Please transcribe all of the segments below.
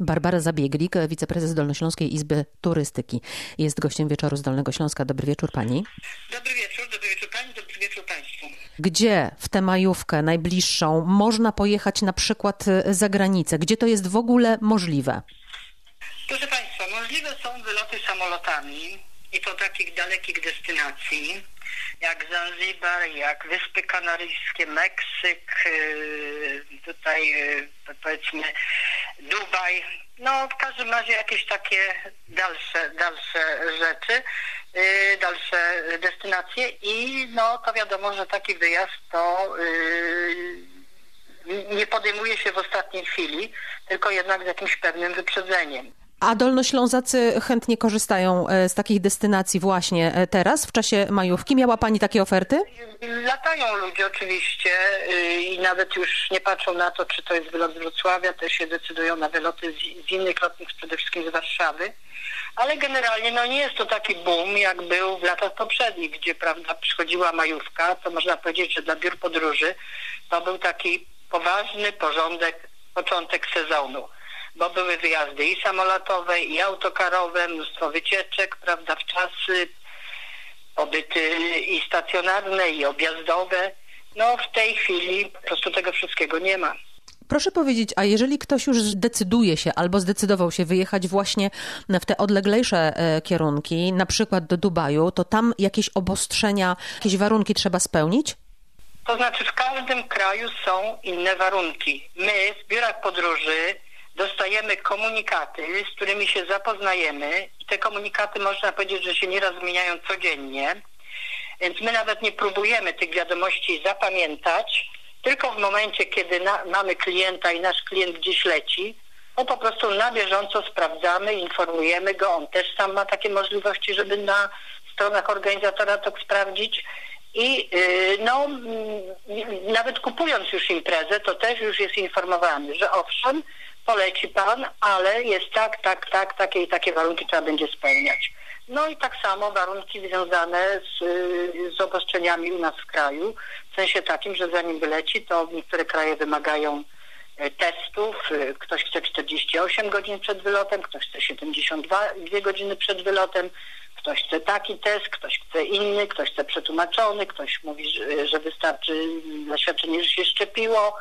Barbara Zabieglik, wiceprezes Dolnośląskiej Izby Turystyki. Jest gościem wieczoru z Dolnego Śląska. Dobry wieczór pani. Dobry wieczór, dobry wieczór pani, dobry wieczór państwu. Gdzie w tę majówkę najbliższą można pojechać na przykład y, za granicę? Gdzie to jest w ogóle możliwe? Proszę państwa, możliwe są wyloty samolotami i to takich dalekich destynacji, jak Zanzibar, jak Wyspy Kanaryjskie, Meksyk, yy, tutaj yy, powiedzmy Dubaj. No w każdym razie jakieś takie dalsze, dalsze rzeczy, yy, dalsze destynacje i no to wiadomo, że taki wyjazd to yy, nie podejmuje się w ostatniej chwili, tylko jednak z jakimś pewnym wyprzedzeniem. A dolnoślązacy chętnie korzystają e, z takich destynacji właśnie e, teraz, w czasie majówki. Miała pani takie oferty? Latają ludzie oczywiście yy, i nawet już nie patrzą na to, czy to jest wylot z Wrocławia, też się decydują na wyloty z, z innych lotnisk, przede wszystkim z Warszawy. Ale generalnie no nie jest to taki boom, jak był w latach poprzednich, gdzie prawda przychodziła majówka, to można powiedzieć, że dla biur podróży to był taki poważny porządek, początek sezonu bo były wyjazdy i samolotowe, i autokarowe, mnóstwo wycieczek, prawda, w czasy, pobyty i stacjonarne, i objazdowe. No w tej chwili po prostu tego wszystkiego nie ma. Proszę powiedzieć, a jeżeli ktoś już zdecyduje się albo zdecydował się wyjechać właśnie w te odleglejsze e, kierunki, na przykład do Dubaju, to tam jakieś obostrzenia, jakieś warunki trzeba spełnić? To znaczy w każdym kraju są inne warunki. My w biurach podróży dostajemy komunikaty, z którymi się zapoznajemy i te komunikaty można powiedzieć, że się nieraz zmieniają codziennie, więc my nawet nie próbujemy tych wiadomości zapamiętać, tylko w momencie, kiedy na, mamy klienta i nasz klient gdzieś leci, no po prostu na bieżąco sprawdzamy, informujemy go, on też sam ma takie możliwości, żeby na stronach organizatora to sprawdzić. I yy, no, yy, nawet kupując już imprezę, to też już jest informowany, że owszem, poleci pan, ale jest tak, tak, tak, takie i takie warunki trzeba będzie spełniać. No i tak samo warunki związane z, z obostrzeniami u nas w kraju, w sensie takim, że zanim wyleci, to niektóre kraje wymagają e, testów. E, ktoś chce 48 godzin przed wylotem, ktoś chce 72 godziny przed wylotem, ktoś chce taki test, ktoś chce inny, ktoś chce przetłumaczony, ktoś mówi, że, że wystarczy zaświadczenie, że się szczepiło.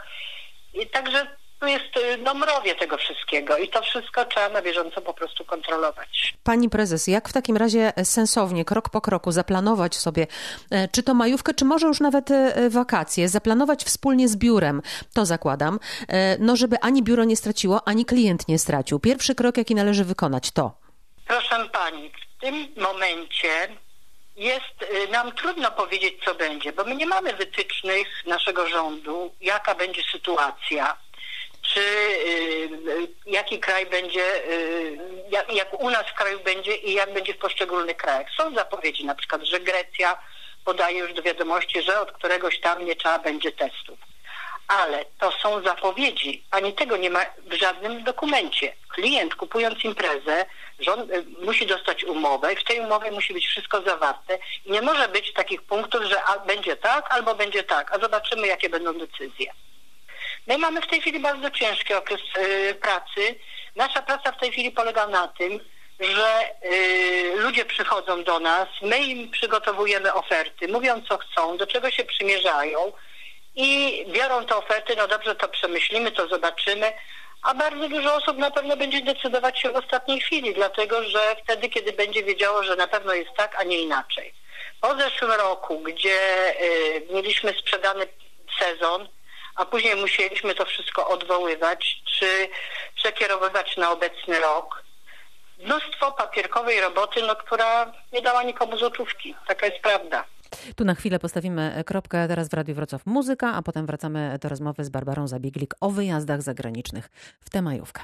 I także tu jest y, no, mrowie tego wszystkiego i to wszystko trzeba na bieżąco po prostu kontrolować. Pani prezes, jak w takim razie sensownie, krok po kroku zaplanować sobie, e, czy to majówkę, czy może już nawet e, wakacje, zaplanować wspólnie z biurem, to zakładam, e, no żeby ani biuro nie straciło, ani klient nie stracił. Pierwszy krok, jaki należy wykonać, to? Proszę pani, w tym momencie jest y, nam trudno powiedzieć, co będzie, bo my nie mamy wytycznych naszego rządu, jaka będzie sytuacja czy y, jaki kraj będzie, y, jak, jak, u nas w kraju będzie i jak będzie w poszczególnych krajach. Są zapowiedzi na przykład, że Grecja podaje już do wiadomości, że od któregoś tam nie trzeba będzie testów. Ale to są zapowiedzi. Ani tego nie ma w żadnym dokumencie. Klient kupując imprezę rząd, y, musi dostać umowę i w tej umowie musi być wszystko zawarte. I nie może być takich punktów, że będzie tak albo będzie tak, a zobaczymy jakie będą decyzje. My mamy w tej chwili bardzo ciężki okres y, pracy. Nasza praca w tej chwili polega na tym, że y, ludzie przychodzą do nas, my im przygotowujemy oferty, mówią co chcą, do czego się przymierzają i biorą te oferty, no dobrze, to przemyślimy, to zobaczymy, a bardzo dużo osób na pewno będzie decydować się w ostatniej chwili, dlatego że wtedy, kiedy będzie wiedziało, że na pewno jest tak, a nie inaczej. Po zeszłym roku, gdzie y, mieliśmy sprzedany sezon, a później musieliśmy to wszystko odwoływać, czy przekierowywać na obecny rok. Mnóstwo papierkowej roboty, no, która nie dała nikomu złotówki. Taka jest prawda. Tu na chwilę postawimy kropkę. Teraz w Radiu Wrocław muzyka, a potem wracamy do rozmowy z Barbarą Zabieglik o wyjazdach zagranicznych w tę majówkę.